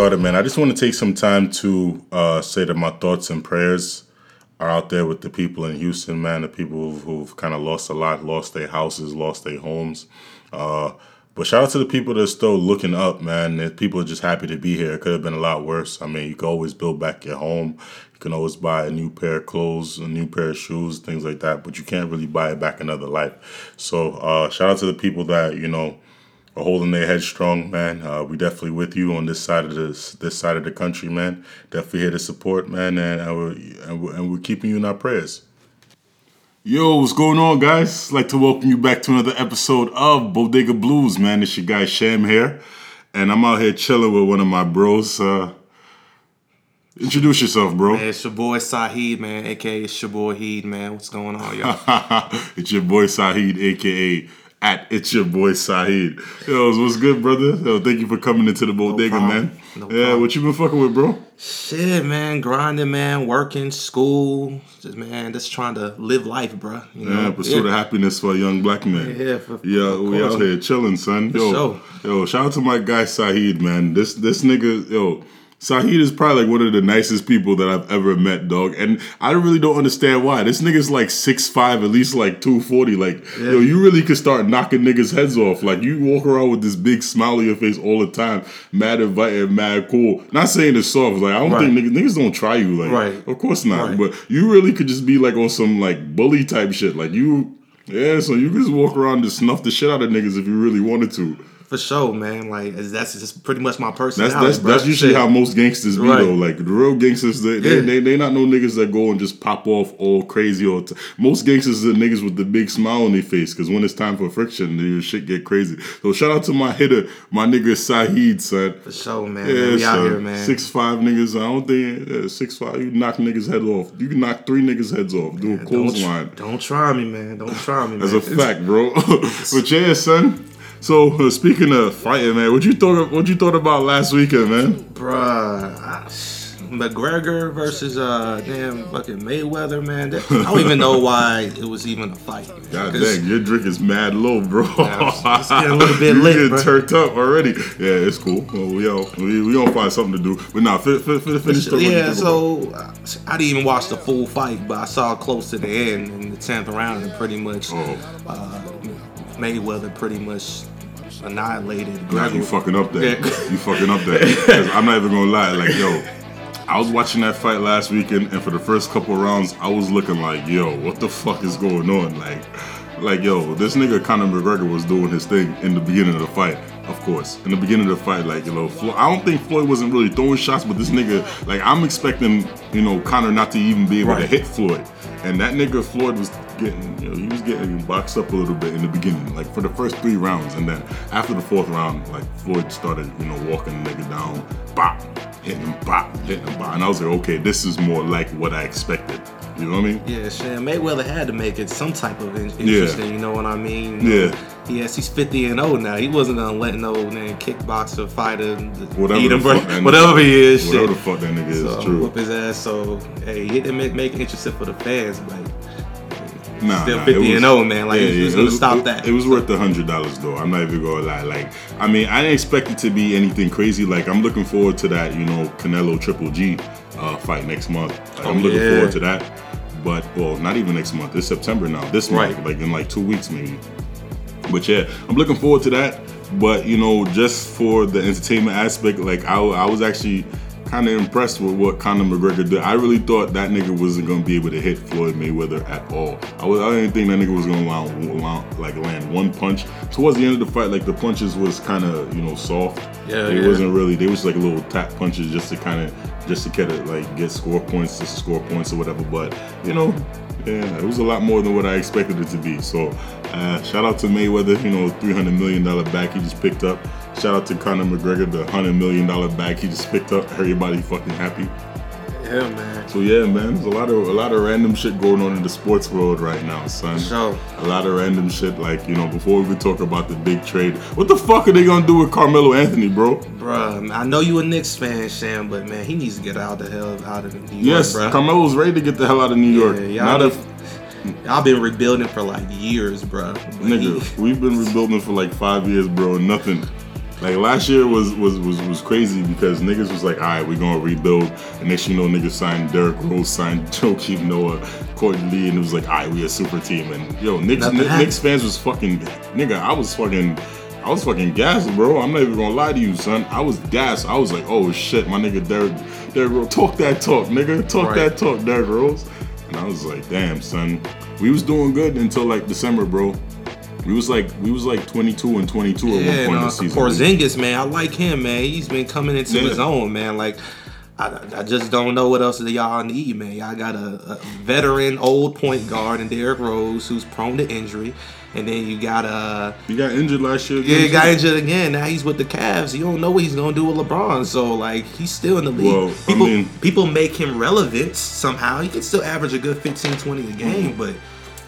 started, man, I just want to take some time to uh, say that my thoughts and prayers are out there with the people in Houston, man. The people who've, who've kind of lost a lot, lost their houses, lost their homes. Uh, but shout out to the people that are still looking up, man. People are just happy to be here. It could have been a lot worse. I mean, you can always build back your home. You can always buy a new pair of clothes, a new pair of shoes, things like that. But you can't really buy back another life. So uh, shout out to the people that you know are holding their head strong, man. Uh, we definitely with you on this side of this this side of the country, man. Definitely here to support, man, and and we're, and we're, and we're keeping you in our prayers. Yo, what's going on, guys? I'd like to welcome you back to another episode of Bodega Blues, man. It's your guy Sham here, and I'm out here chilling with one of my bros. Uh, introduce yourself, bro. Man, it's your boy Sahid, man, aka it's your boy Heed, man. What's going on, y'all? it's your boy Sahid, aka at it's your boy Sahid. Yo, what's good, brother? Yo, thank you for coming into the bodega, problem. man. No yeah, problem. what you been fucking with, bro? Shit, man, grinding, man, working, school, just man, just trying to live life, bro. You know? Yeah, pursue the happiness for a young black man. Yeah, for- yeah, we course. out here chilling, son. Yo, yo, shout out to my guy Sahid, man. This this nigga, yo. Sahid is probably like one of the nicest people that I've ever met, dog. And I really don't understand why. This nigga's like 6'5, at least like 240. Like, yo, you really could start knocking niggas' heads off. Like, you walk around with this big smile on your face all the time, mad inviting, mad cool. Not saying it's soft. Like, I don't Right. think niggas, niggas don't try you. Like, Right. of course not. Right. But you really could just be like on some like bully type shit. Like you, yeah. So you could just walk around and snuff the shit out of niggas if you really wanted to. For sure, man. Like that's just pretty much my That's personality. that's bro. that's usually Shit. how most gangsters be Right. though. Like the real gangsters, they they, Yeah. they they not no niggas that go and just pop off all crazy or t- most gangsters are niggas with the big smile on their face because when it's time for friction, your shit get crazy. So shout out to my hitter, my nigga Sahid, son. For sure, man. Yeah, man. We out here, man. Six five niggas. I don't think yeah, six five. You knock niggas head off. You can knock three niggas heads off. Do a don't, clothesline. don't try me, man. Don't try me, That's man. a fact, bro. but yeah, son. So uh, speaking of fighting, man, what you thought? What you thought about last weekend, man? Bruh, McGregor versus uh damn fucking Mayweather, man. That- I don't even know why it was even a fight. man. God dang, your drink is mad low, bro. It's getting a little bit you lit, getting bro. turned up already. Yeah, it's cool. Well, we all we we gonna find something to do. But nah, fi- fi- fi- finish the Yeah, so uh, I didn't even watch the full fight, but I saw close to the end in the tenth round, and pretty much Oh. uh, Mayweather pretty much annihilated Nah, Gregor. you fucking up there. Yeah. You fucking up there. 'Cause I'm not even gonna lie. Like, yo, I was watching that fight last weekend, and for the first couple of rounds, I was looking like, yo, what the fuck is going on? Like, like, yo, this nigga Conor McGregor was doing his thing in the beginning of the fight. Of course, in the beginning of the fight, like you know, Flo- I don't think Floyd wasn't really throwing shots, but this nigga, like, I'm expecting, you know, Conor not to even be able to hit Floyd, and that nigga Floyd was getting, you know, he was getting boxed up a little bit in the beginning, like for the first three rounds, and then after the fourth round, like Floyd started, you know, walking the nigga down, bop, hitting him, bop, hitting him, bop, and I was like, okay, this is more like what I expected. You know what I mean? Yeah, Sham Mayweather had to make it some type of in- interesting. You know what I mean? Yeah. Yes, he's 50 and 0 now. He wasn't gonna let no man kickboxer fighter Whatever eat him, fuck bro. nigga- whatever he is. Whatever shit. the fuck that nigga is, true. whoop his ass. So hey, he didn't make, make it interesting for the fans, but Nah, still nah, 50 it was- and 0, man. Like yeah, was yeah, gonna it stop it- that. It was worth the hundred dollars though. I'm not even gonna lie. Like, I mean, I didn't expect it to be anything crazy. Like, I'm looking forward to that, you know, Canelo Triple G uh, fight next month. Like, I'm Oh, looking yeah. forward to that. But well, not even next month. It's September now. This month, Right. like in like two weeks maybe. But yeah, I'm looking forward to that. But you know, just for the entertainment aspect, like I, I was actually kind of impressed with what Conor McGregor did. I really thought that nigga wasn't gonna be able to hit Floyd Mayweather at all. I was, I didn't think that nigga was gonna land, like land one punch. Towards the end of the fight, like the punches was kind of you know soft. Yeah, it yeah. wasn't really. They was like little tap punches just to kind of just to kind of like get score points, just to score points or whatever. But you know, yeah, it was a lot more than what I expected it to be. So, uh, shout out to Mayweather, you know, three hundred million dollar back he just picked up. Shout out to Conor McGregor, the hundred million dollar bag he just picked up. Everybody fucking happy. yeah, man. So yeah, man, there's a lot of a lot of random shit going on in the sports world right now, son. So A lot of random shit, like you know, before we talk about the big trade, what the fuck are they gonna do with Carmelo Anthony, bro? Bruh, I know you a Knicks fan, Sham, but man, he needs to get out the hell out of New York, Yes, bruh. Carmelo's ready to get the hell out of New York. Yeah, y'all Not if I've been rebuilding for like years, bro. Nigga, we've been rebuilding for like five years, bro, nothing. Like last year was was was was crazy because niggas was like, all right, we're gonna rebuild, and next you know niggas signed Derrick Rose, signed Joakim Noah, Courtney Lee, and it was like, all right, we a super team, and yo, Knicks, Knicks. Knicks fans was fucking nigga. I was fucking. I was fucking gassed, bro. I'm not even gonna lie to you, son. I was gassed. I was like, oh shit, my nigga Derrick, Derrick Rose, talk that talk, nigga. Talk Right. that talk, Derrick Rose. And I was like, damn, son. We was doing good until like December, bro. We was like we was like 22 and 22 at one point no, this season. Porzingis, man, I like him, man. He's been coming into Yeah. his own, man. Like, I, I just don't know what else that y'all need, man. Y'all got a, a veteran, old point guard in Derrick Rose who's prone to injury, and then you got a He got injured last year. yeah, he got injured again. Now he's with the Cavs. You don't know what he's gonna do with LeBron, so like he's still in the league. Well, I people mean- people make him relevant somehow. He can still average a good 15, 20 a game, but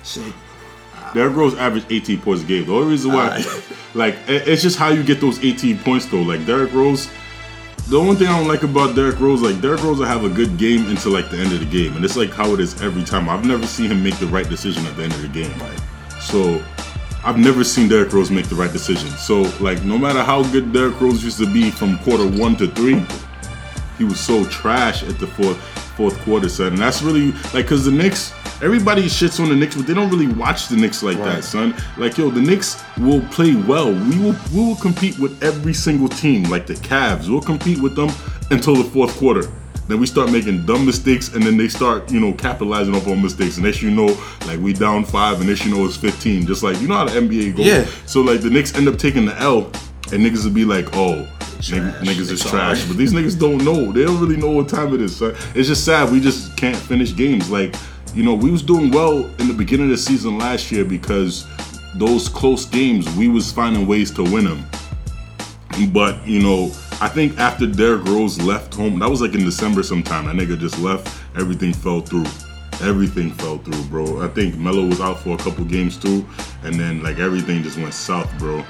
shit. Derrick Rose averaged 18 points a game. The only reason why, Alright. Ah. like, it's just how you get those 18 points though. Like Derrick Rose, the only thing I don't like about Derrick Rose, like Derrick Rose will have a good game until like the end of the game, and it's like how it is every time. I've never seen him make the right decision at the end of the game. Right. So. I've never seen Derrick Rose make the right decision. So, like, no matter how good Derrick Rose used to be from quarter one to three, he was so trash at the fourth fourth quarter son. And that's really like cause the Knicks, everybody shits on the Knicks, but they don't really watch the Knicks like that, son. Like yo, the Knicks will play well. We will we will compete with every single team, like the Cavs. We'll compete with them until the fourth quarter. Then we start making dumb mistakes, and then they start, you know, capitalizing off our mistakes. And next you know, like we down five, and next you know it's 15. Just like you know how the NBA goes. Yeah. So like the Knicks end up taking the L, and niggas will be like, oh, Trash. niggas is trash. alright. But these niggas don't know. They don't really know what time it is. Son. It's just sad. We just can't finish games. Like, you know, we was doing well in the beginning of the season last year because those close games, we was finding ways to win them. But, you know, I think after Derrick Rose left home, that was like in December sometime. That nigga just left, everything fell through. Everything fell through, bro. I think Melo was out for a couple games too, and then like everything just went south, bro.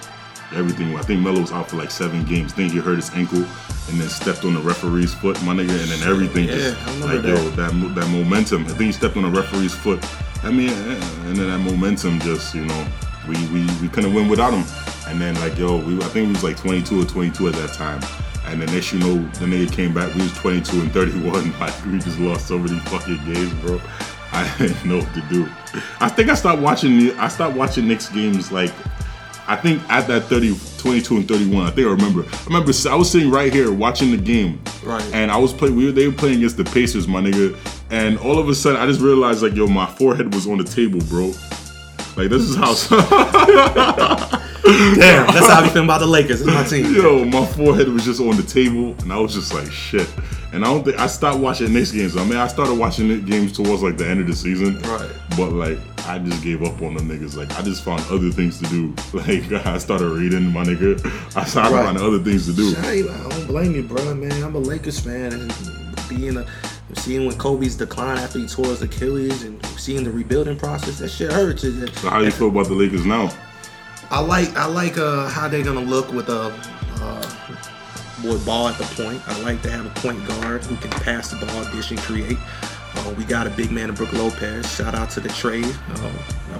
Everything. I think Melo was out for like seven games. Then he hurt his ankle, and then stepped on the referee's foot, my nigga, and then everything just Yeah, I like that. yo, that that momentum. I think he stepped on the referee's foot. I mean, and then that momentum just, you know, we we, we couldn't win without him. And then like yo, we I think we was like 22 or 22 at that time. And then next you know, the nigga came back. We was 22 and 31. Like we just lost so many fucking games, bro. I didn't know what to do. I think I stopped watching. the- I stopped watching Knicks games like I think at that 30, 22 and 31, I think I remember. I remember I was sitting right here watching the game. Right. And I was playing, we were, they were playing against the Pacers, my nigga. And all of a sudden, I just realized, like, yo, my forehead was on the table, bro. Like, this is how, Damn, that's how I be feeling about the Lakers. It's my team. yo, my forehead was just on the table. And I was just like, shit. And I don't think, I stopped watching Knicks games. I mean, I started watching Knicks games towards, like, the end of the season. Right. But, like, I just gave up on the niggas. Like, I just found other things to do. Like, I started reading, my nigga. I started Right. finding other things to do. I, I don't blame you, bro, man. I'm a Lakers fan, and being a seeing when Kobe's decline after he tore his Achilles, and seeing the rebuilding process, that shit hurts. So how you feel about the Lakers now? I like I like uh, how they're gonna look with a uh, with ball at the point. I like to have a point guard who can pass the ball, dish, and create. Uh, we got a big man in Brook Lopez. Shout out to the trade. Uh,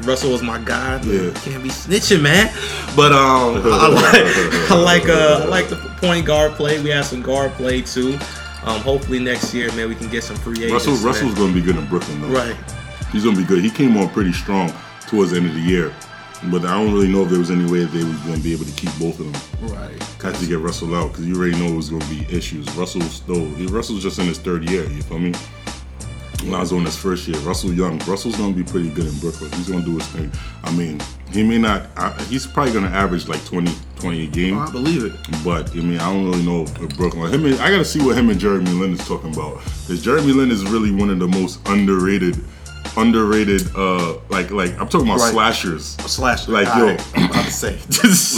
Russell was my guy. Yeah. Can't be snitching, man. But um, I like I like uh, I like the point guard play. We have some guard play too. Um, hopefully next year, man, we can get some free agents. Russell man. Russell's gonna be good in Brooklyn though. right. He's gonna be good. He came on pretty strong towards the end of the year. But I don't really know if there was any way that they was gonna be able to keep both of them. Right. Had to get Russell out because you already know it was gonna be issues. Russell's still he, Russell's just in his third year, you feel me? Nas on his first year. Russell Young. Russell's gonna be pretty good in Brooklyn. He's gonna do his thing. I mean, he may not. I, he's probably gonna average like 20, 20 a game. Oh, I believe it. But I mean, I don't really know if Brooklyn. Him and, I gotta see what him and Jeremy Lin is talking about. Because Jeremy Lin is really one of the most underrated, underrated. Uh, like like I'm talking about Right. slashers. Slash. Like, yo. I'm about to say.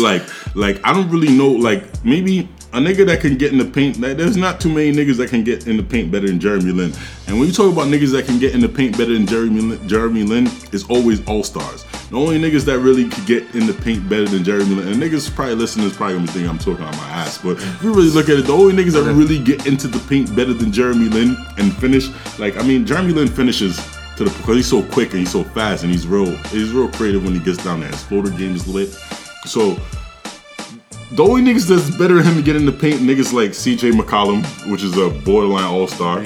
like like I don't really know. Like maybe a nigga that can get in the paint. Like, there's not too many niggas that can get in the paint better than Jeremy Lin. And when you talk about niggas that can get in the paint better than Jeremy Lin, Jeremy Lin is always all stars. The only niggas that really could get in the paint better than Jeremy Lin, and niggas probably listening is probably gonna be thinking I'm talking on my ass, but if you really look at it, the only niggas that really get into the paint better than Jeremy Lin and finish, like I mean, Jeremy Lin finishes to the because he's so quick and he's so fast and he's real he's real creative when he gets down there. His floater game is lit. So The only niggas that's better than him to get in the paint, niggas like CJ McCollum, which is a borderline all star.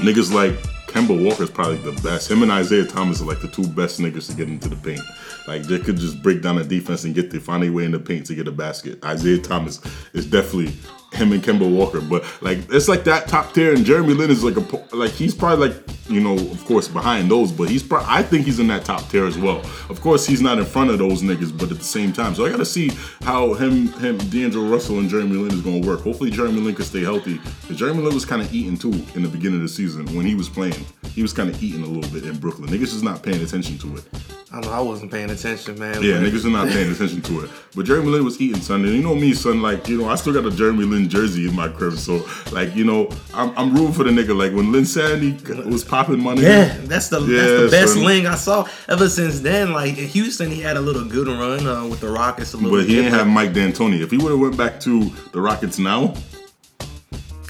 Niggas like Kemba Walker is probably the best. Him and Isaiah Thomas are like the two best niggas to get into the paint. Like they could just break down the defense and get to find a way in the paint to get a basket. Isaiah Thomas is definitely him and Kemba Walker, but like it's like that top tier. And Jeremy Lin is like a like he's probably like you know of course behind those, but he's probably I think he's in that top tier as well. Of course he's not in front of those niggas, but at the same time, so I got to see how him him D'Angelo Russell and Jeremy Lin is to work. Hopefully Jeremy Lin can stay healthy. But Jeremy Lin was kind of eating too in the beginning of the season when he was playing. He was kind of eating a little bit in Brooklyn. Niggas just not paying attention to it. I know I wasn't paying attention, man. Yeah, niggas are not paying attention to it. But Jeremy Lin was eating, son. And you know me, son, like, you know, I still got a Jeremy Lin jersey in my crib. So, like, you know, I'm, I'm rooting for the nigga. Like, when Linsanity was popping money. Yeah, that's the that's the best ling I saw ever since then. Like in Houston, he had a little good run uh, with the Rockets. A little But he didn't have Mike D'Antoni. If he would have went back to the Rockets now,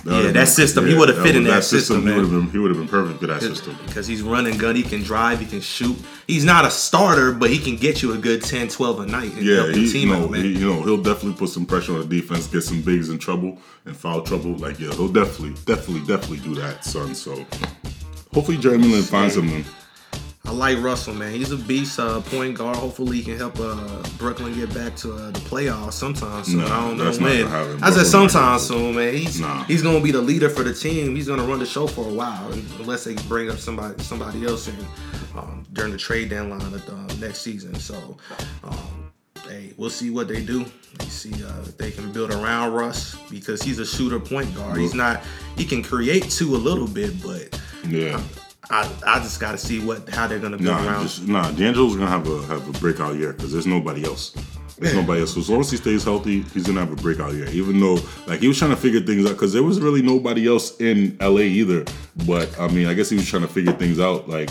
Yeah, that system, he would've fit in that system, He man. would have been. He would have been perfect for that system. because he's running gun. He can drive. He can shoot. He's not a starter, but he can get you a good 10, 12 a night. Yeah, he, you team man. he, you know, he'll definitely put some pressure on the defense, get some bigs in trouble and foul trouble. Like, yeah, he'll definitely, definitely, definitely do that, son. So, hopefully, Jeremy Lin finds something. I like Russell, man. He's a beast, uh, point guard. Hopefully, he can help uh, Brooklyn get back to uh, the playoffs sometime soon. No, I don't know when. happen. I said sometime soon, man. He's Nah. he's gonna be the leader for the team. He's gonna run the show for a while, unless they bring up somebody somebody else in um, during the trade deadline of uh, next season. So, um, hey, we'll see what they do. They see uh, if they can build around Russ because he's a shooter point guard. He's not. He can create too a little bit, but Yeah. I, I just got to see what how they're gonna be Nah, around. just nah. D'Angelo's gonna have a have a breakout year because there's nobody else. There's nobody else. So as long as he stays healthy, he's gonna have a breakout year. Even though like he was trying to figure things out because there was really nobody else in LA either. But I mean, I guess he was trying to figure things out. Like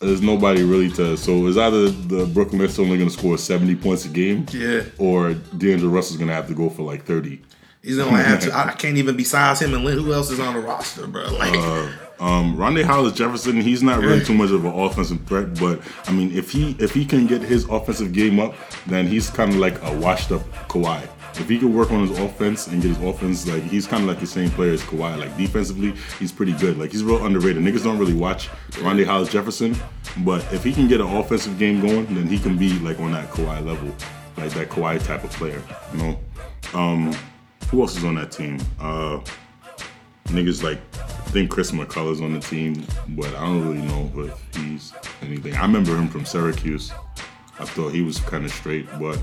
there's nobody really to. So it's either the Brooklyn Nets only gonna score 70 points a game, Yeah. or D'Angelo Russell's gonna have to go for like 30. He's gonna have to. I can't even besides him and Lin. Who else is on the roster, bro? Like, Um, Rondae Hollis Jefferson, he's not really too much of an offensive threat, but I mean, if he if he can get his offensive game up, then he's kind of like a washed up Kawhi. If he can work on his offense and get his offense, like he's kind of like the same player as Kawhi. Like defensively, he's pretty good. Like he's real underrated. Niggas don't really watch Rondae Hollis Jefferson, but if he can get an offensive game going, then he can be like on that Kawhi level, like that Kawhi type of player. You know, um, who else is on that team? Uh, niggas like I think Chris McCullough's on the team, but I don't really know if he's anything. I remember him from Syracuse. I thought he was kind of straight, but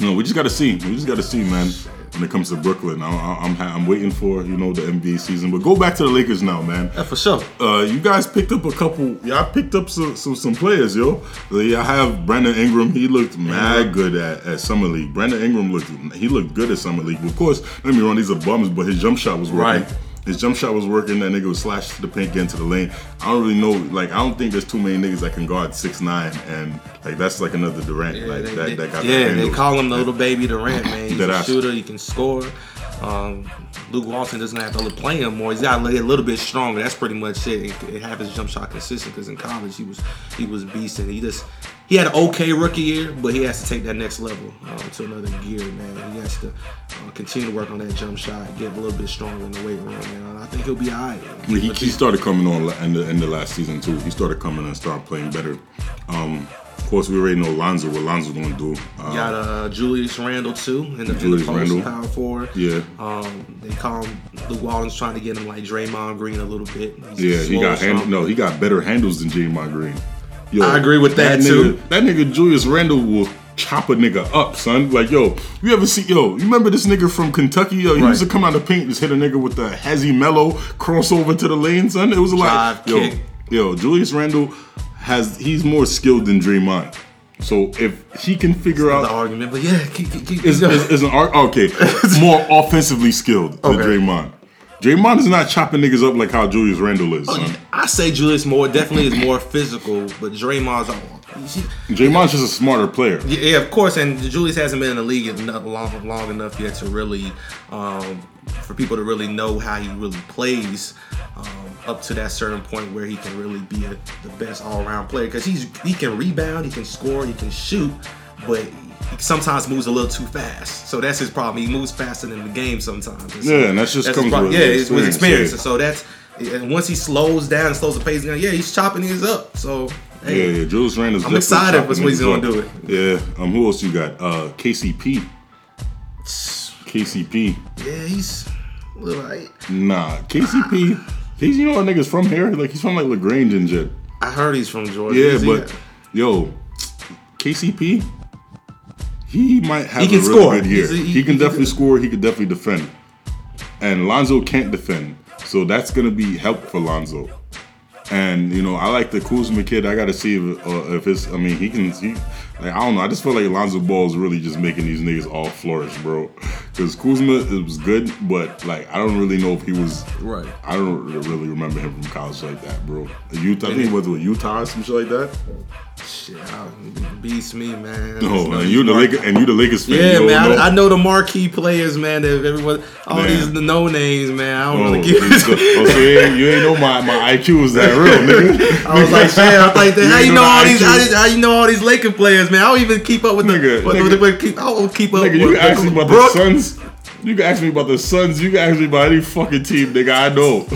know, we just got to see. We just got to see, man. When it comes to Brooklyn, I, I, I'm I'm waiting for you know the NBA season. But go back to the Lakers now, man. yeah, for sure. Uh, you guys picked up a couple. Y'all picked up some some, some players, yo. Y'all have Brandon Ingram. He looked mad good at, at Summer League. Brandon Ingram looked he looked good at Summer League. Of course, let me run these are bums, but his jump shot was working. Right. His jump shot was working. That nigga was slash to the paint, get into the lane. I don't really know. Like I don't think there's too many niggas that can guard six nine, and like that's like another Durant. like they, that, they- that got the yeah, they call him the little baby Durant, man. He's Dead a ass. shooter. He can score. Um, Luke Walton doesn't have to play him more. He's got to get a little bit stronger. That's pretty much it. And have his jump shot consistent because in college he was he was beast and He just he had an okay rookie year, but he has to take that next level uh, to another gear, man. He has to uh, continue to work on that jump shot, get a little bit stronger in the weight room, man. I think he'll be all right. He, he started coming on in the, in the last season too. He started coming and started playing better. Um, of course, we already know Lonzo what Lonzo's going to do. Uh, Got uh, Julius Randle too in the, in the Julius post Randle. power forward. Yeah. Um, they call him Luke Walton's trying to get him like Draymond Green a little bit. He's Yeah, he got hand, no, he got better handles than Draymond Green. Yo, I agree with that, nigga, too. That nigga Julius Randle will chop a nigga up, son. Like, yo, you ever see, yo, you remember this nigga from Kentucky? Yo, he Right. used to come out of the paint, just hit a nigga with the Hezzy Mellow crossover to the lane, son. It was a lot. Drive, Yo, kick. yo, Julius Randle has he's more skilled than Draymond. So if he can figure out The argument, but yeah, keep, keep, keep is, is, is an okay more offensively skilled than Okay. Draymond. Draymond is not chopping niggas up like how Julius Randle is, son. I say Julius more definitely is more physical, but Draymond's he- Draymond's just a smarter player. Yeah, of course, and Julius hasn't been in the league long, long enough yet to really, um, for people to really know how he really plays um, up to that certain point where he can really be a, the best all around player. Because he's he can rebound, he can score, he can shoot, but he sometimes moves a little too fast. So that's his problem. He moves faster than the game sometimes. And so Yeah, and that's just his comes with yeah, it's with experience, experience. yeah. So that's and once he slows down and slows the pace down, yeah, he's chopping his up. So hey, Yeah, yeah, Julius Randle's I'm excited for what he's gonna do. It. Yeah, um, who else you got? Uh, KCP. KCP. yeah, he's a little like Nah, KCP. He's you know what niggas from here? Like he's from like LaGrange and shit. I heard he's from Georgia. Yeah, Is he- but yo, KCP. He might have He can a really score. good year. A- He, he- can he definitely do- score. He could definitely defend. And Lonzo can't defend, so that's gonna be help for Lonzo. And you know, I like the Kuzma kid. I gotta see if, uh, if it's. I mean, he can. He, like, I don't know. I just feel like Lonzo Ball is really just making these niggas all flourish, bro. Because Kuzma it was good, but like I don't really know if he was. Right. I don't really remember him from college like that, bro. Utah. I think he was with Utah or some shit like that. shit, beats me, man. Oh, It's and you the Lakers, and you the Lakers fan. Yeah, man. know? I, I know the marquee players, man. That everyone, all Man. these no names, man. I don't Oh, really give. so, oh, so you, ain't, you ain't know my, my IQ was that real, nigga. I was like, shit. I was like, how you know all these? How, how you know all these Laker players, man? I don't even keep up with the. Nigga, with, nigga. with, keep, I don't keep up Nigga, with. you can ask me about the Suns. You can ask me about the Suns. You can ask me about any fucking team, nigga. I know.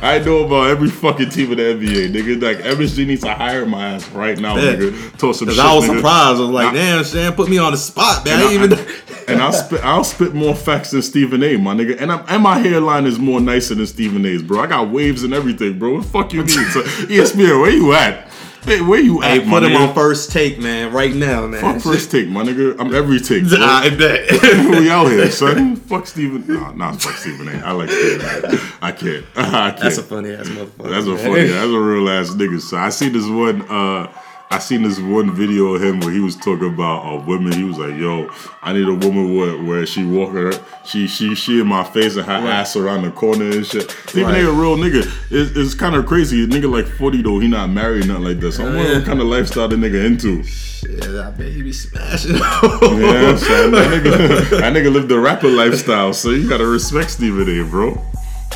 I know about every fucking team in the NBA, nigga. Like MSG needs to hire my ass right now, Yeah. nigga. Talk some shit, I was nigga. surprised. I was like, damn, Sham put me on the spot, man. I And didn't I- even. And I'll spit, I'll spit more facts than Stephen A, my nigga. And I'm, and my hairline is more nicer than Stephen A's, bro. I got waves and everything, bro. What the fuck you mean? So, ESPN, where you at? Hey, where you at, my put him on first take, man, right now, man. Fuck first take, my nigga. I'm every take. Bro. I bet. Who we out here, son. Fuck Stephen. Nah, nah, fuck Stephen A. I like Stephen A. I can't. I can't. That's a funny ass motherfucker. That's a man. funny. That's a real ass nigga. So I see this one. uh I seen this one video of him where he was talking about uh, women. He was like, "Yo, I need a woman where, where she walk her, she she she in my face and her ass around the corner and shit." Stephen Right. A. a real nigga. It's, it's kind of crazy. A nigga like forty though. He not married, nothing like that. So I'm wondering yeah. what kind of lifestyle the nigga into. Shit, I bet he be smashing. Yeah, so that nigga, that nigga lived the rapper lifestyle, so you gotta respect Stephen A, bro.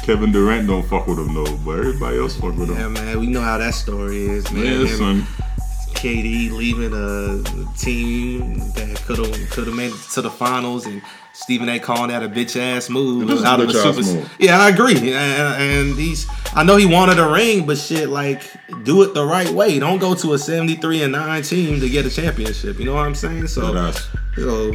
Kevin Durant don't fuck with him though, but everybody else fuck with Yeah, him. man, we know how that story is, man. Yeah, son. KD leaving a team that could have could have made it to the finals, and Stephen A. calling that a bitch ass move It is a out of a bitch-ass super. move. Yeah, I agree, and, and he's. I know he wanted a ring, but shit, like do it the right way. Don't go to a seventy three and nine team to get a championship. You know what I'm saying? So. So,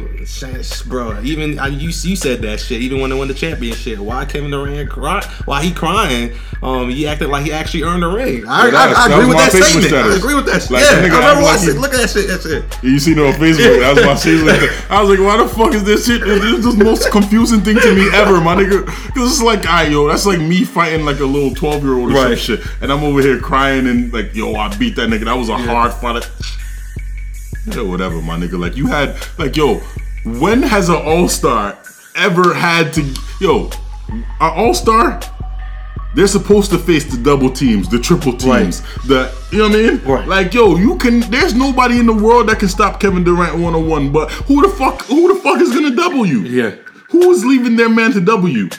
bro, even I, you, you said that shit. Even when they won the championship, why Kevin Durant cry? Why he crying? Um, he acted like he actually earned a ring. I, Yeah, that- I, I agree with that statement. I agree with that. shit. Like, yeah, the I remember acted like watching. Look at that shit. That shit. You seen it on Facebook. That was my shit. Like, I was like, why the fuck is this shit? This is the most confusing thing to me ever, my nigga. Cause it's like, I yo, that's like me fighting like a little twelve year old or Right. some shit, and I'm over here crying and like, yo, I beat that nigga. That was a hard fight. Yeah, whatever, my nigga. Like you had, like, yo, when has an all star ever had to, yo, an all star? They're supposed to face the double teams, the triple teams, the you know what I mean? Right. Like, yo, you can. There's nobody in the world that can stop Kevin Durant one on one. But who the fuck? Who the fuck is gonna double you? Yeah. Who is leaving their man to double you?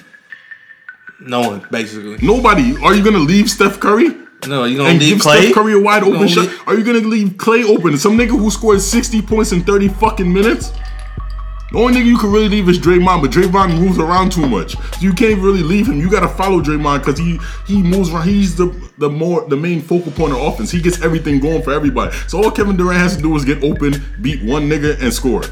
No one, basically. Nobody. Are you gonna leave Steph Curry? No, you gonna and leave give Clay? Steph Curry a wide open shot? leave- Are you gonna leave Clay open? Some nigga who scored 60 points in 30 fucking minutes? The only nigga you can really leave is Draymond, but Draymond moves around too much. So you can't really leave him. You gotta follow Draymond because he he moves around. He's the the more the main focal point of offense. He gets everything going for everybody. So all Kevin Durant has to do is get open, beat one nigga, and score.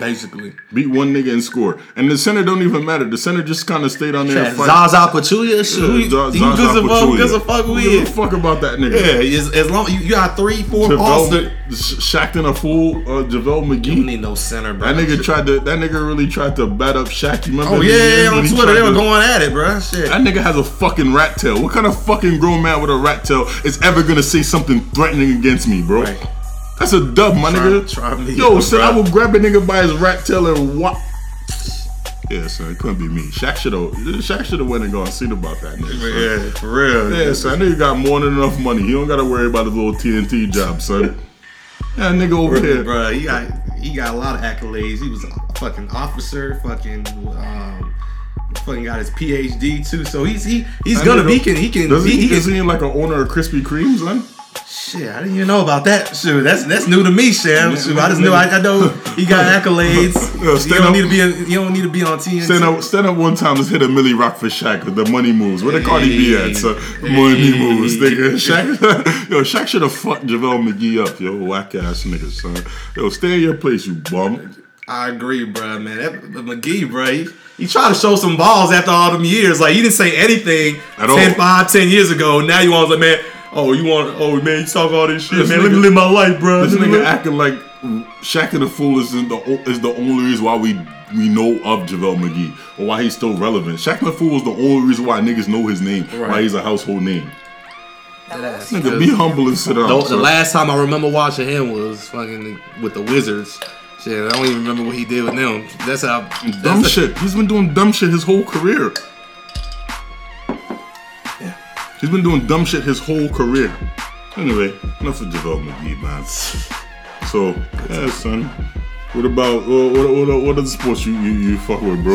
Basically. Beat one nigga and score. And the center don't even matter. The center just kind of stayed on there. and. Zaza Pachulia, shit. who you- Zaza you gives a fuck? Pachulia. Gives a fuck who Who is? a fuck about that nigga? Yeah, as, as long you, you got three, four all JaVale, Shaq a fool, uh, JaVale You need no center, bro. That nigga tried to. That nigga really tried to bat up Shaq. You remember? Oh the yeah, yeah, on Twitter they were to- going at it, bro. Shit. That nigga has a fucking rat tail. What kind of fucking grown man with a rat tail is ever gonna say something threatening against me, bro? Right. That's a dub, my Try- nigga. try me, Yo, son. I will grab a nigga by his rat tail and what? Yeah, son, it couldn't be me. Shaq should have. Shaq should have went and gone and seen about that nigga. Yeah, for real. Yeah, son, know you got more than enough money. He don't gotta worry about his little TNT job, son. Yeah, nigga over here. bro. He got he got a lot of accolades. He was a fucking officer. Fucking um, fucking got his PhD too. So he's he he's That gonna be can he can Does he, he, he is he like an owner of Krispy Kreme, son? Shit, I didn't even know about that. Shoot, that's that's new to me, Sham. Shoot, I just knew I, I know he got accolades. Yo, you don't up. need to be in, you don't need to be on TNT. Stand up, stand up one time. Let's hit a Millie Rock for Shaq with the money moves. Where the Cardi B at? So, money Hey. moves, nigga. Shaq, yo, Shaq should have fucked JaVale McGee up, yo, whack ass nigga, son. Yo, stay in your place, you bum. I agree, bro, man. That, McGee, bro, he, he tried to show some balls after all them years. Like he didn't say anything At 10, all. 5, 10 years ago. Now you want to like, man, oh, you want, oh man, you talk all this shit, This man. Let me live my life, bro. This nigga acting like Shaqtin' a Fool is the is the only reason why we we know of JaVale McGee or why he's still relevant. Shaqtin' a Fool is the only reason why niggas know his name, why he's a household name. That. Nigga, be humble and sit down. The, the last time I remember watching him was fucking with the Wizards. Shit, I don't even remember what he did with them. That's how dumb that's shit. He's been doing dumb shit his whole career. He's been doing dumb shit his whole career. Anyway, enough of JaVale McGee, man. So, yeah, son. What about what what, what, what other sports you, you you fuck with, bro?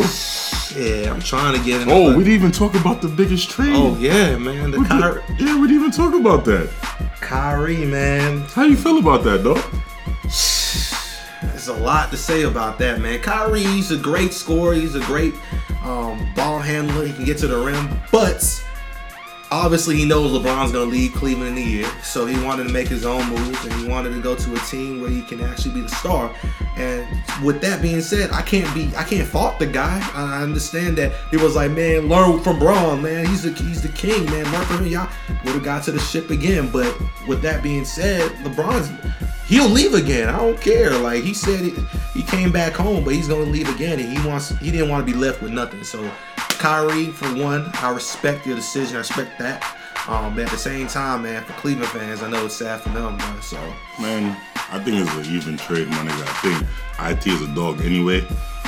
Yeah, I'm trying to get in. Oh, we didn't even talk about the biggest trade. Oh yeah, man. The We did- Kyrie, yeah, we didn't even talk about that. Kyrie, man. How you feel about that, dog? There's a lot to say about that, man. Kyrie, he's a great scorer. He's a great um, ball handler. He can get to the rim, but obviously he knows LeBron's gonna lead Cleveland in a year, so he wanted to make his own moves and he wanted to go to a team where he can actually be the star. And with that being said, I can't be, I can't fault the guy. I understand that he was like, man, learn from Bron, man. He's the he's the king, man. Learn from him. Y'all would have got to the ship again. But with that being said, LeBron's he'll leave again. I don't care. Like he said, he, he came back home, but he's gonna leave again, and he wants he didn't want to be left with nothing. So, Kyrie, for one, I respect your decision. I respect that. Um, but at the same time, man, for Cleveland fans, I know it's sad for them, man. So, Man, I think it's an even trade, my nigga. I think IT is a dog anyway.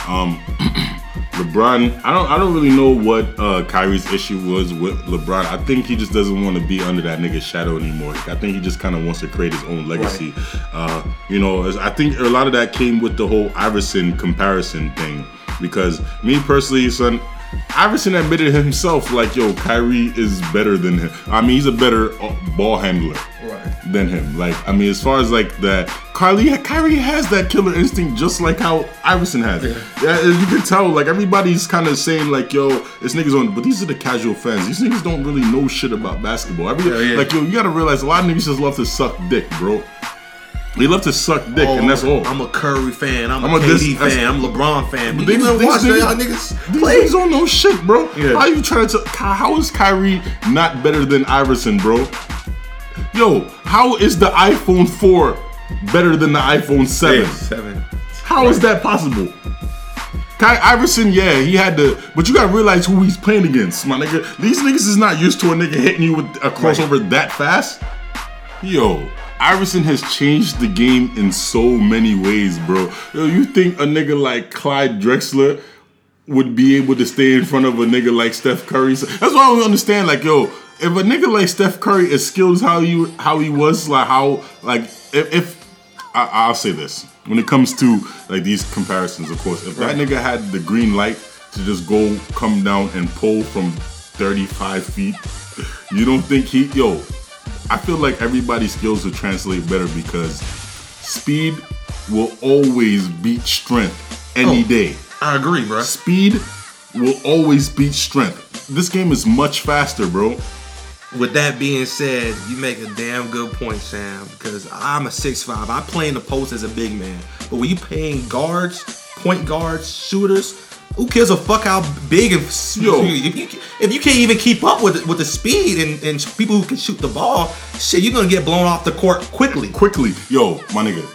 Um, LeBron, I don't, I don't really know what uh, Kyrie's issue was with LeBron. I think he just doesn't want to be under that nigga's shadow anymore. I think he just kind of wants to create his own legacy. Uh, you know, I think a lot of that came with the whole Iverson comparison thing. Because me personally, son, Iverson admitted himself, like, yo, Kyrie is better than him. I mean, he's a better uh, ball handler right. than him. Like, I mean, as far as like that, Kyrie, Kyrie has that killer instinct just like how Iverson has. it. Yeah, as you can tell, like everybody's kind of saying like, "Yo, this niggas on," but these are the casual fans. These niggas don't really know shit about basketball. Every, Yeah, yeah. Like, yo, you gotta realize a lot of niggas just love to suck dick, bro. They love to suck dick, and that's all. I'm a Curry fan. I'm a I'm a KD this- fan. I'm a LeBron fan. But These- you these watch niggas- y'all niggas These play. niggas don't know shit, bro. Yeah. How you trying to? How is Kyrie not better than Iverson, bro? Yo, how is the iPhone 4 better than the iPhone 7? Seven. How is that possible? Kai Iverson, yeah, he had to, but you gotta realize who he's playing against, my nigga. These niggas is not used to a nigga hitting you with a crossover that fast. Yo, Iverson has changed the game in so many ways, bro. Yo, you think a nigga like Clyde Drexler would be able to stay in front of a nigga like Steph Curry? That's why I don't understand. Like, yo, if a nigga like Steph Curry is skilled as how he how he was, like how like if, if I, I'll say this when it comes to like these comparisons, of course, if that nigga had the green light to just go come down and pull from 35 feet, you don't think he yo? I feel like everybody's skills will translate better because speed will always beat strength any Oh. day. I agree, bro. Speed will always beat strength. This game is much faster, bro. With that being said, you make a damn good point, Sam. Because I'm a 6'5". I play in the post as a big man. But when you playing guards, point guards, shooters, who cares a fuck how big and Yo. if you if you can't even keep up with with the speed and, and people who can shoot the ball, shit, you're gonna get blown off the court quickly. quickly, yo, my nigga.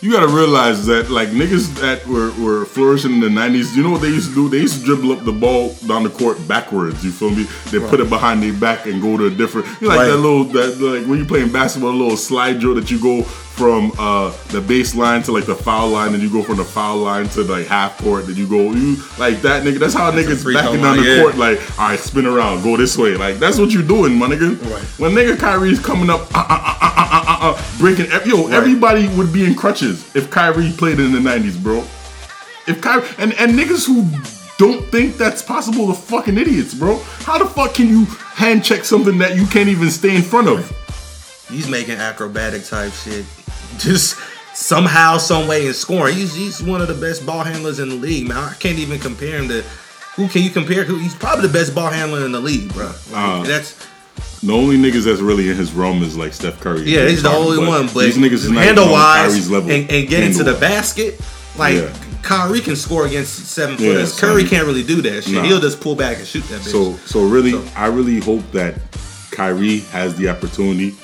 You gotta realize that like niggas that were, were flourishing in the nineties, you know what they used to do? They used to dribble up the ball down the court backwards. You feel me? They put it behind their back and go to a different. You know, like Right. that little that like when you playing basketball, a little slide drill that you go from uh the baseline to like the foul line, and you go from the foul line to like half court, then you go you like that nigga. That's how niggas backing down the yeah. court. Like, all right, spin around, go this way. Like that's what you're doing, my nigga. Right. When nigga Kyrie's coming up, uh, uh, uh, uh, uh, uh, uh, breaking, yo, everybody would be in crutches if Kyrie played in the '90s, bro. If Kyrie and and niggas who don't think that's possible the fucking idiots, bro. How the fuck can you hand check something that you can't even stay in front of? he's making acrobatic type shit. Just somehow, some way, in scoring. He's he's one of the best ball handlers in the league, man. I can't even compare him to. Who can you compare? Who he's probably the best ball handler in the league, bro. Like, Uh, that's The only niggas that's really in his realm is like Steph Curry. yeah, he's the only one. But these niggas is not handle wise Kyrie's level. and, and getting to the basket, like Yeah. Kyrie can score against seven Yeah, footers. son. Curry can't really do that shit. Nah. He'll just pull back and shoot that bitch. So so really, So- I really hope that Kyrie has the opportunity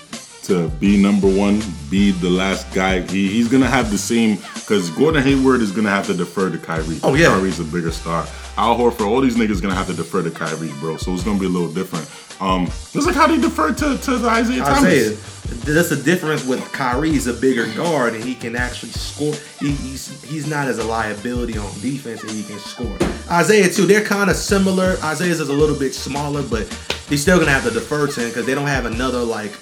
to be number one, be the last guy. He, he's gonna have the same because Gordon Hayward is gonna have to defer to Kyrie. Oh, yeah. Kyrie's a bigger star. Al Horford, all these niggas gonna have to defer to Kyrie, bro. So it's gonna be a little different. Um, it's like how they defer to to the Isaiah Thomas. Isaiah, that's the difference with Kyrie's a bigger guard and he can actually score. He, he's he's not as a liability on defense and he can score. Isaiah too, they're kind of similar. Isaiah's is a little bit smaller, but he's still gonna have to defer to him because they don't have another like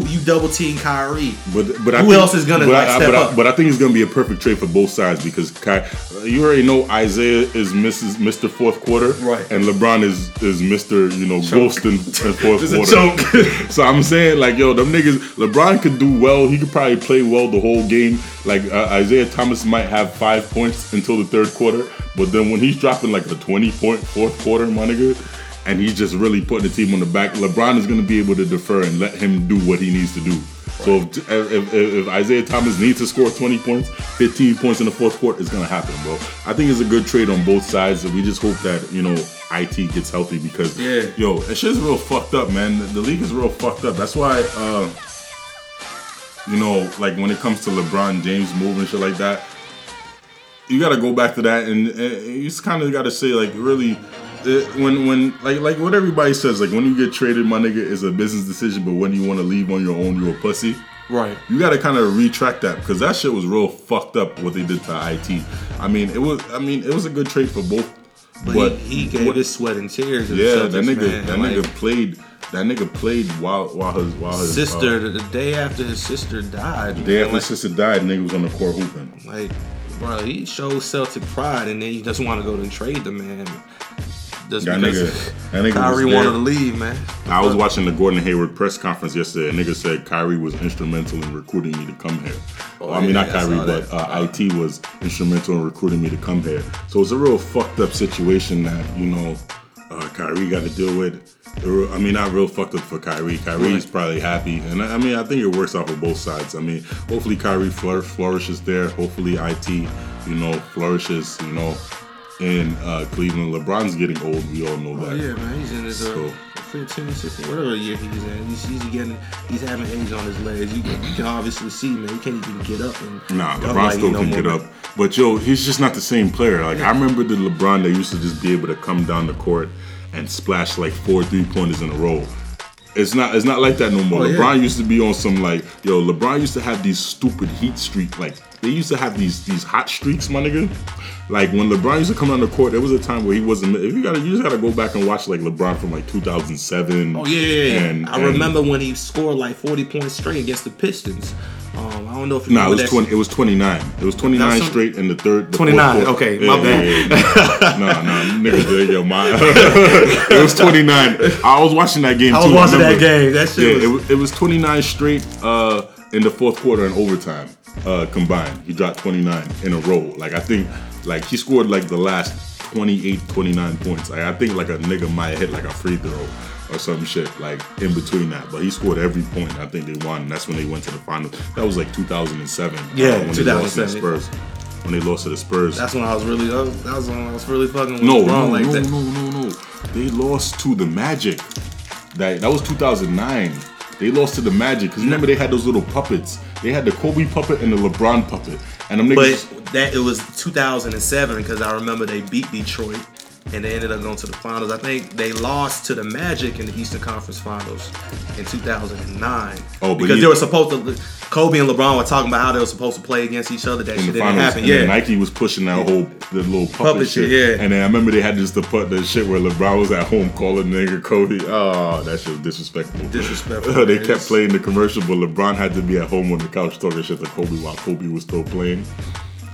who you double team Kyrie. But but I Who think- else is gonna, like, I, step but I- but I think it's gonna be a perfect trade for both sides because Ky, you already know Isaiah is Mrs. Mr. Fourth Quarter, Right. And LeBron is is Mr. You know Ghost in, in fourth It's a quarter. joke. so I'm saying like yo, them niggas. LeBron could do well. He could probably play well the whole game. Like uh, Isaiah Thomas might have five points until the third quarter, but then when he's dropping like a 20 point fourth quarter, my nigga. And he's just really putting the team on the back. LeBron is going to be able to defer and let him do what he needs to do. So if, if, if, Isaiah Thomas needs to score 20 points, 15 points in the fourth quarter, it's gonna happen, bro. I think it's a good trade on both sides. We just hope that you know IT gets healthy because Yeah. yo, that shit's real fucked up, man. The, the league is real fucked up. That's why uh you know, like when it comes to LeBron James move and shit like that, you got to go back to that, and, and you just kind of got to say like really. When when like like what everybody says like when you get traded my nigga is a business decision but when you want to leave on your own you're a pussy Right. you got to kind of retract that because that shit was real fucked up what they did to IT. I mean, it was. I mean, it was a good trade for both. But, But, he, he gave what- his sweat and tears. yeah, that nigga, man. that Like, nigga played. That nigga played while while his while his sister, uh, the day after his sister died. The day after like, his sister died, nigga was on the court hooping. Like, bro, he shows Celtic pride, and then you just want to go and trade the man. Just That because nigga, that nigga Kyrie wanted to leave, man. I was watching the Gordon Hayward press conference yesterday. and nigga said Kyrie was instrumental in recruiting me to come here. Oh, I mean, yeah, not Kyrie, but uh, IT was instrumental in recruiting me to come here. So it's a real fucked up situation that you know uh, Kyrie got to deal with. I mean, not real fucked up for Kyrie. Kyrie's probably happy, and I I mean, I think it works out for both sides. I mean, hopefully Kyrie flour- flourishes there. Hopefully IT, you know, flourishes. You know, in uh, Cleveland. LeBron's getting old. We all know Oh, that. yeah, man, he's in his uh, So- 15, 16, whatever year he's in. He's, he's getting, he's having age on his legs. You, can- you can obviously see, man, he can't even get up. And Nah, LeBron like still no can get man. up. But yo, he's just not the same player. Like I remember the LeBron that used to just be able to come down the court and splash like four three pointers in a row. It's not it's not like that no more. Oh, yeah. LeBron used to be on some like yo, LeBron used to have these stupid heat streak like they used to have these these hot streaks, my nigga. Like when LeBron used to come on the court, there was a time where he wasn't. If you gotta, you just gotta go back and watch like LeBron from like 2007. Oh yeah, yeah, yeah. And, I and- remember when he scored like 40 points straight against the Pistons. Um, I don't know if you Nah, it was twenty. It was twenty nine. It was twenty nine That's some- straight in the third. the 29, fourth quarter. okay, my bad. yeah. nah, nah, nigga, yo, my. it was twenty nine. I was watching that game. I was too, watching that game. That shit Yeah, was- it was, it was twenty nine straight uh, in the fourth quarter and overtime uh, combined. He dropped twenty nine in a row. Like I think, like he scored like the last 28, 29 points. Like, I think like a nigga might hit like a free throw. Or some shit like in between that, but he scored every point. I think they won. That's when they went to the finals. That was like 2007. Yeah, when they lost to the Spurs. When they lost to the Spurs. That's when I was really, uh, that was when I was really fucking with no, no, like no, that. no, no, no. They lost to the Magic. That that was 2009. They lost to the Magic because remember they had those little puppets. They had the Kobe puppet and the LeBron puppet, and them niggas. But that it was 2007 because I remember they beat Detroit and they ended up going to the finals. I think they lost to the Magic in the Eastern Conference Finals in 2009. Oh, because they were supposed to. Kobe and LeBron were talking about how they were supposed to play against each other. That shit didn't finals, happen. and then Yeah, Nike was pushing that whole the little puppet, Puppet shit. yeah. And then I remember they had just the put the shit where LeBron was at home calling nigga Kobe. Oh, that shit was disrespectful. Disrespectful, they kept playing the commercial, but LeBron had to be at home on the couch talking shit to Kobe while Kobe was still playing.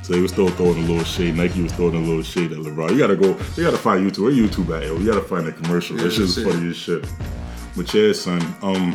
So he was still throwing a little shade. Nike was throwing a little shade at LeBron. You gotta go. You gotta find YouTube. Where YouTube at? Yo? You gotta find the commercial. that Yeah, shit is funny as shit. But yeah, son. Um,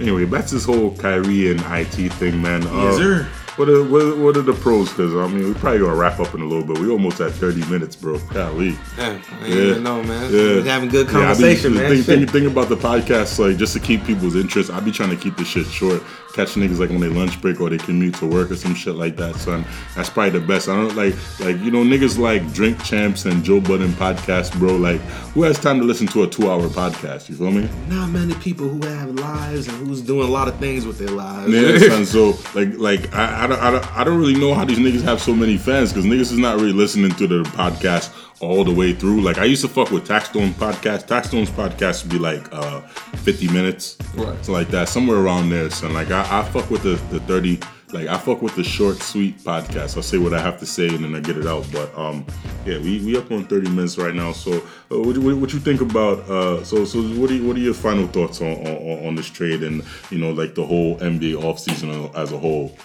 Anyway, back to this whole Kyrie and IT thing, man. Uh, Yes, sir. What are, what are what are the pros? Because I mean, we probably gonna wrap up in a little bit. We almost at thirty minutes, bro. Golly. Yeah, I Yeah. even know, man. Yeah. We're having good Yeah, I mean, conversation, the man. Thing, Shit. thing, thing about the podcast, like just to keep people's interest, I be trying to keep this shit short. Catch niggas like when they lunch break or they commute to work or some shit like that, son. That's probably the best. I don't like like you know niggas like Drink Champs and Joe Budden podcast, bro. Like who has time to listen to a two hour podcast? You feel me? Not many people who have lives and who's doing a lot of things with their lives. Yeah, son. So like, like I, I, don't, I, don't, I don't really know how these niggas have so many fans because niggas is not really listening to the podcast all the way through. Like I used to fuck with Taxstone podcast. Taxstone's podcast would be like uh 50 minutes, Right. something like that, somewhere around there. Son, like I, I fuck with the the 30. Like I fuck with the short, sweet podcast. I'll say what I have to say and then I get it out. But um, yeah, we, we up on 30 minutes right now. So uh, what, what, what you think about uh, so so what what are your final thoughts on, on on this trade and you know like the whole NBA offseason as a whole?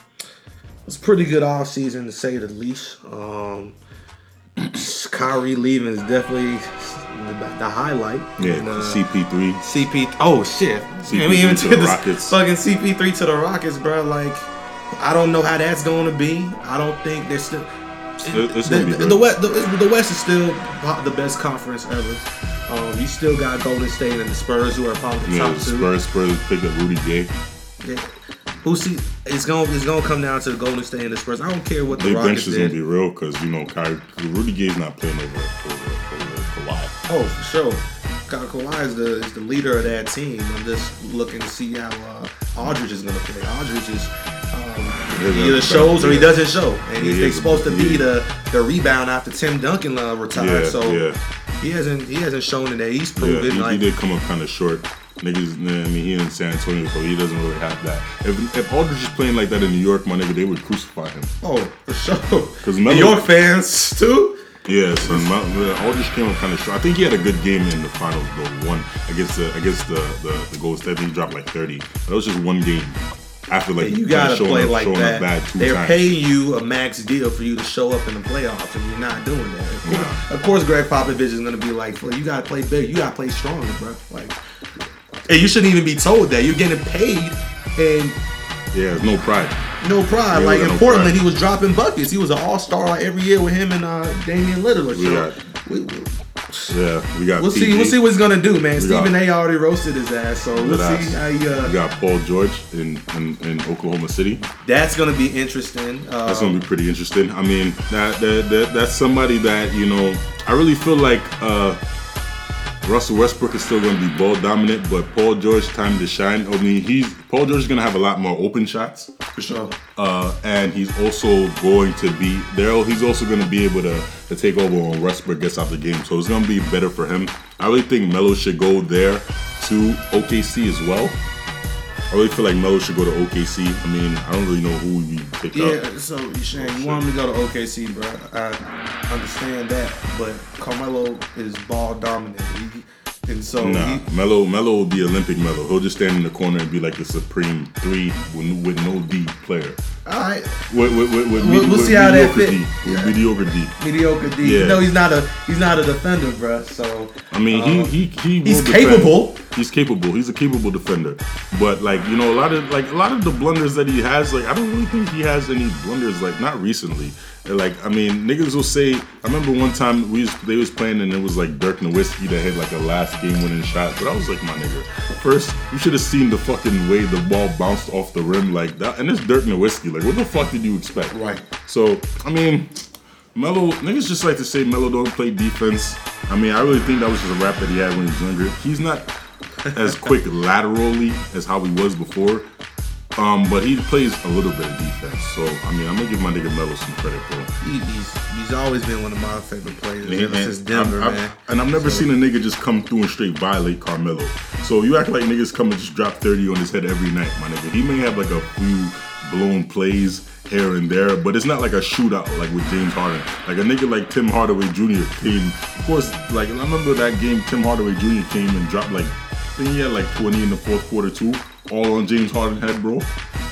It's pretty good off season to say the least. Um, Kyrie leaving is definitely the, the highlight. Yeah, And, uh, CP3. CP. Oh shit! CP3 I mean, even to to the Rockets. fucking CP3 to the Rockets, bro. Like, I don't know how that's going to be. I don't think they're still. It- it's the, gonna be the, the West, the, the West is still the best conference ever. Um, you still got Golden State and the Spurs, who are probably the Yeah, top two. Spurs Spurs picked up Rudy Gay. Yeah. Who see? It's gonna it's gonna come down to the Golden State and the Spurs. I don't care what the Their bench Rockets is gonna did. be real because you know Kyrie, Rudy Gay's not playing over over, over Kawhi. Oh, for sure. Ka- Kawhi is the is the leader of that team. I'm just looking to see how uh, Aldridge is going to play. Aldridge is um, Yeah, he either shows or he doesn't show, and Yeah, he's yeah, supposed to be yeah. the the rebound after Tim Duncan uh, retired. Yeah, so yeah. he hasn't he hasn't shown in that. He's Yeah, proven he, he like did come up kind of short. Niggas, nah, I mean, he in San Antonio, so he doesn't really have that. If, if Aldridge is playing like that in New York, my nigga, they would crucify him. oh for sure. 'Cause New York fans too. Yeah, uh, Aldridge came up kind of short. I think he had a good game in the finals, though. One against the against the the, the Golden State. I think he dropped like thirty. That was just one game. After like you gotta showing play up, like that. They're times. paying you a max deal for you to show up in the playoffs, and you're not doing that. Of course, of course Gregg Popovich is gonna be like, "Well, you gotta play big. You gotta play stronger, bro." Like, and you shouldn't even be told that. You're getting paid, and Yeah, no pride. no pride. Yeah, like no in Portland, pride. he was dropping buckets. He was an All Star like, every year with him and uh, Damian Lillard. We got- we, we, Yeah, we got. we'll see. We'll see what he's gonna do, man. We Stephen got- A. already roasted his ass, so we'll see how he, uh, We got Paul George in in, in Oklahoma City. that's gonna be interesting. Uh, That's gonna be pretty interesting. I mean, that, that, that that's somebody that you know. I really feel like uh, Russell Westbrook is still gonna be ball dominant, but Paul George time to shine. I mean, he's Paul George is gonna have a lot more open shots, for sure. uh, and he's also going to be there. He's also gonna be able to, to take over when Westbrook gets out the game. So it's gonna be better for him. I really think Melo should go there to OKC as well. I really feel like Melo should go to OKC. I mean, I don't really know who we pick up. Yeah, so Shane, you want him to go to OKC, bro? I understand that, but Carmelo is ball dominant, he, and so Nah, he, Melo, Melo will be Olympic Melo. He'll just stand in the corner and be like the supreme three with, with no D player. All right, With, with, with, with, We'll- see how that mediocre fit. D. With mediocre D. mediocre D. Yeah. No, he's not a he's not a defender, bro. So I mean, uh, he he he. he's will defend. capable. He's capable. He's a capable defender. But like you know, a lot of like a lot of the blunders that he has, like I don't really think he has any blunders. Like not recently. Like I mean, niggas will say. I remember one time we was, they was playing and it was like Dirk Nowitzki that had like a last game winning shot. But I was like, my nigga, first you should have seen the fucking way the ball bounced off the rim like that. And it's Dirk Nowitzki. Like what the fuck did you expect? Right. So I mean. Melo, niggas just like to say Melo don't play defense. I mean, I really think that was just a rap that he had when he was younger. He's not as quick laterally as how he was before, um, but he plays a little bit of defense. So, I mean, I'm gonna give my nigga Melo some credit, bro. he, he's he's always been one of my favorite players And, ever since Denver, I've, man. I've, and I've never seen a nigga just come through and straight violate Carmelo. So you act like niggas come and just drop 30 on his head every night, my nigga. He may have like a few blown plays here and there, but it's not like a shootout like with James Harden. Like a nigga like Tim Hardaway Jr. came, of course, like I remember that game Tim Hardaway Jr. came and dropped like, I think he had like 20 in the fourth quarter too, all on James Harden head, bro.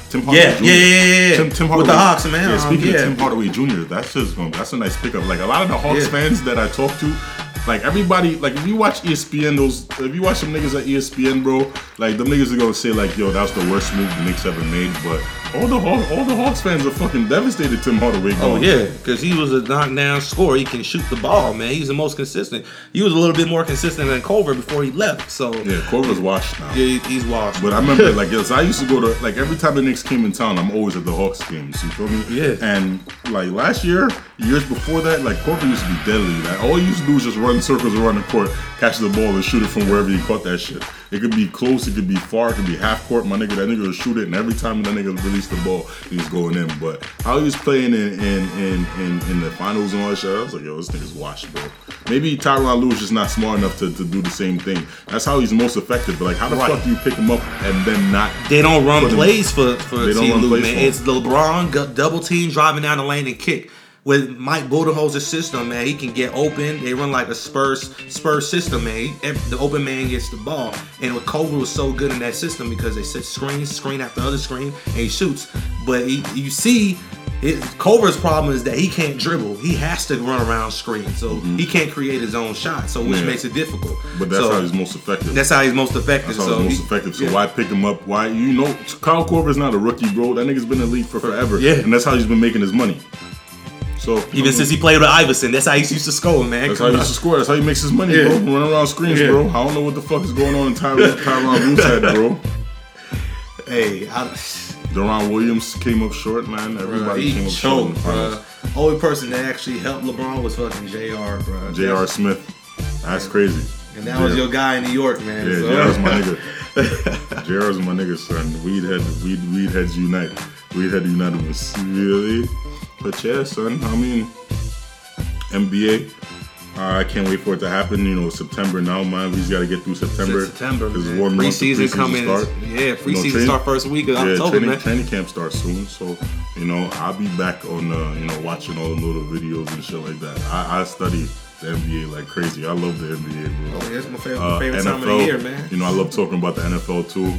Tim Hardaway Yeah, Jr. yeah, yeah, yeah, yeah. Tim, Tim With the Hawks, man. Yeah, Um, speaking yeah. of Tim Hardaway Jr., that's just going. That's a nice pickup. Like a lot of the Hawks Yeah. fans that I talk to, Like everybody, like if you watch ESPN, those if you watch some niggas at ESPN, bro, like the niggas are gonna say like, yo, that was the worst move the Knicks ever made. But all the Hawks, all the Hawks fans are fucking devastated. Tim Hardaway. Oh gone. yeah, because he was a knockdown scorer. He can shoot the ball, man. He's the most consistent. He was a little bit more consistent than Korver before he left. So yeah, Korver's washed now. yeah, he's washed. But I remember, like, yes, I used to go to like every time the Knicks came in town, I'm always at the Hawks games. You feel me? Yeah. And like last year, years before that, like Corver used to be deadly. Like all he used to do was just run circles around the court, catch the ball, and shoot it from wherever he caught that shit. It could be close, it could be far, it could be half court. My nigga, that nigga would shoot it, and every time that nigga released the ball, he was going in. But how he was playing in in in in, in the finals and all that shit, I was like, yo, this nigga's washed, bro. Maybe Tyronn Lue is just not smart enough to, to do the same thing. That's how he's most effective. But like, how the Right. fuck do you pick him up and then not They don't run him- plays for for They don't run Lue, plays man. It's LeBron double team driving down the lane and kick. With Mike Budenholzer's system, man, he can get open. They run like a Spurs Spurs system, man. He- the open man gets the ball, and with Korver was so good in that system because they set screen, screen after other screen, and he shoots. But he, you see, it, Korver's problem is that he can't dribble. He has to run around screen, so he can't create his own shot. So which Mm-hmm. Yeah. makes it difficult. But that's So, how he's most effective. that's how he's most effective. That's how so he's most he- effective. So yeah. why pick him up? Why you know Kyle Korver's not a rookie, bro. That nigga's been in the league for forever. Yeah. And that's how he's been making his money. So Even since he played with Iverson, that's how he used to score, man. that's how he used to score. That's how he makes his money, Yeah. bro. Running around screens, Yeah. bro. I don't know what the fuck is going on in Ty- Tyronn Lue's head, bro. Hey, I, Deron Williams came up short, man. Everybody he came up short. in choked, the finals. bro. Only person that actually helped LeBron was fucking Jr. Bro. J.R. Smith. That's crazy. and that was J- your guy in New York, man. Yeah, so- JR's my nigga. JR's my nigga, son. Weed head, weed, weed heads unite. Weed head united was really. But yeah, son. I mean, NBA. Uh, I can't wait for it to happen. You know, September now, man. We just got to get through September. September, Because one month preseason coming. Start. Yeah, preseason train- start first week of Yeah, October, training, man. training camp starts soon, so you know I'll be back on uh, you know watching all the little videos and shit like that. I, I study the NBA like crazy. I love the NBA, bro. Oh, yeah, it's my favorite, Uh, favorite time of the year, man. You know, I love talking about the NFL too.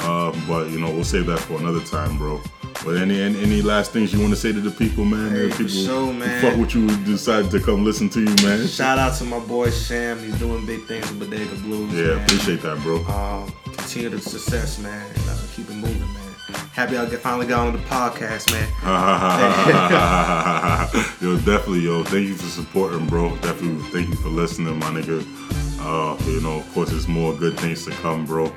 Uh, but you know, we'll save that for another time, bro. But any any, any last things you want to say to the people, man? Hey, people sure, man. fuck with you, decided to come listen to you, man. Shout out to my boy Sham. He's doing big things with Bodega Blues. Yeah, man. appreciate that, bro. Um, continue the success, man. And, uh, keep it moving, man. Happy I finally got on the podcast, man. yo, definitely, yo. Thank you for supporting, bro. Definitely, thank you for listening, my nigga. Uh, you know, of course, there's more good things to come, bro.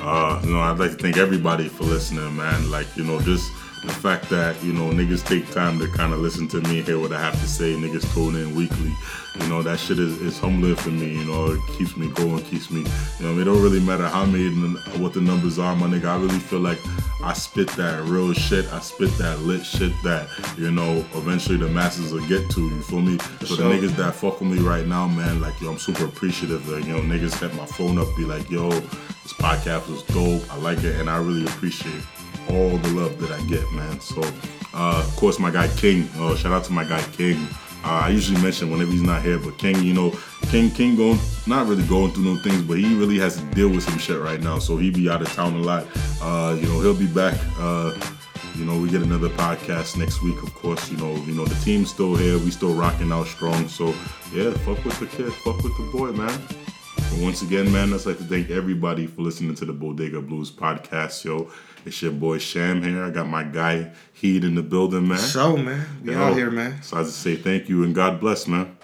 Uh, you know, I'd like to thank everybody for listening, man. Like, you know, just the fact that you know niggas take time to kind of listen to me, hear what I have to say. Niggas tune in weekly. You know, that shit is, is humbling for me. You know, it keeps me going, keeps me. You know, it don't really matter how many what the numbers are, my nigga. I really feel like I spit that real shit. I spit that lit shit that you know eventually the masses will get to. You feel me? so sure. the niggas that fuck with me right now, man, like yo, I'm super appreciative. Like, you know, niggas hit my phone up, be like, yo, this podcast was dope. I like it, and I really appreciate all the love that I get, man. So, uh, of course, my guy King. Uh, shout out to my guy King. Uh, I usually mention whenever he's not here, but King, you know, King, King going, not really going through no things, but he really has to deal with some shit right now. So he be out of town a lot. Uh, you know, he'll be back. Uh, you know, we get another podcast next week, of course. You know, you know, the team's still here. We still rocking out strong. So yeah, fuck with the kid, fuck with the boy, man. But once again, man, I'd like to thank everybody for listening to the Bodega Blues podcast, yo. It's your boy Sham here. I got my guy Heed in the building, man. So, man, we Yo, out here, man. So I just say thank you and God bless, man.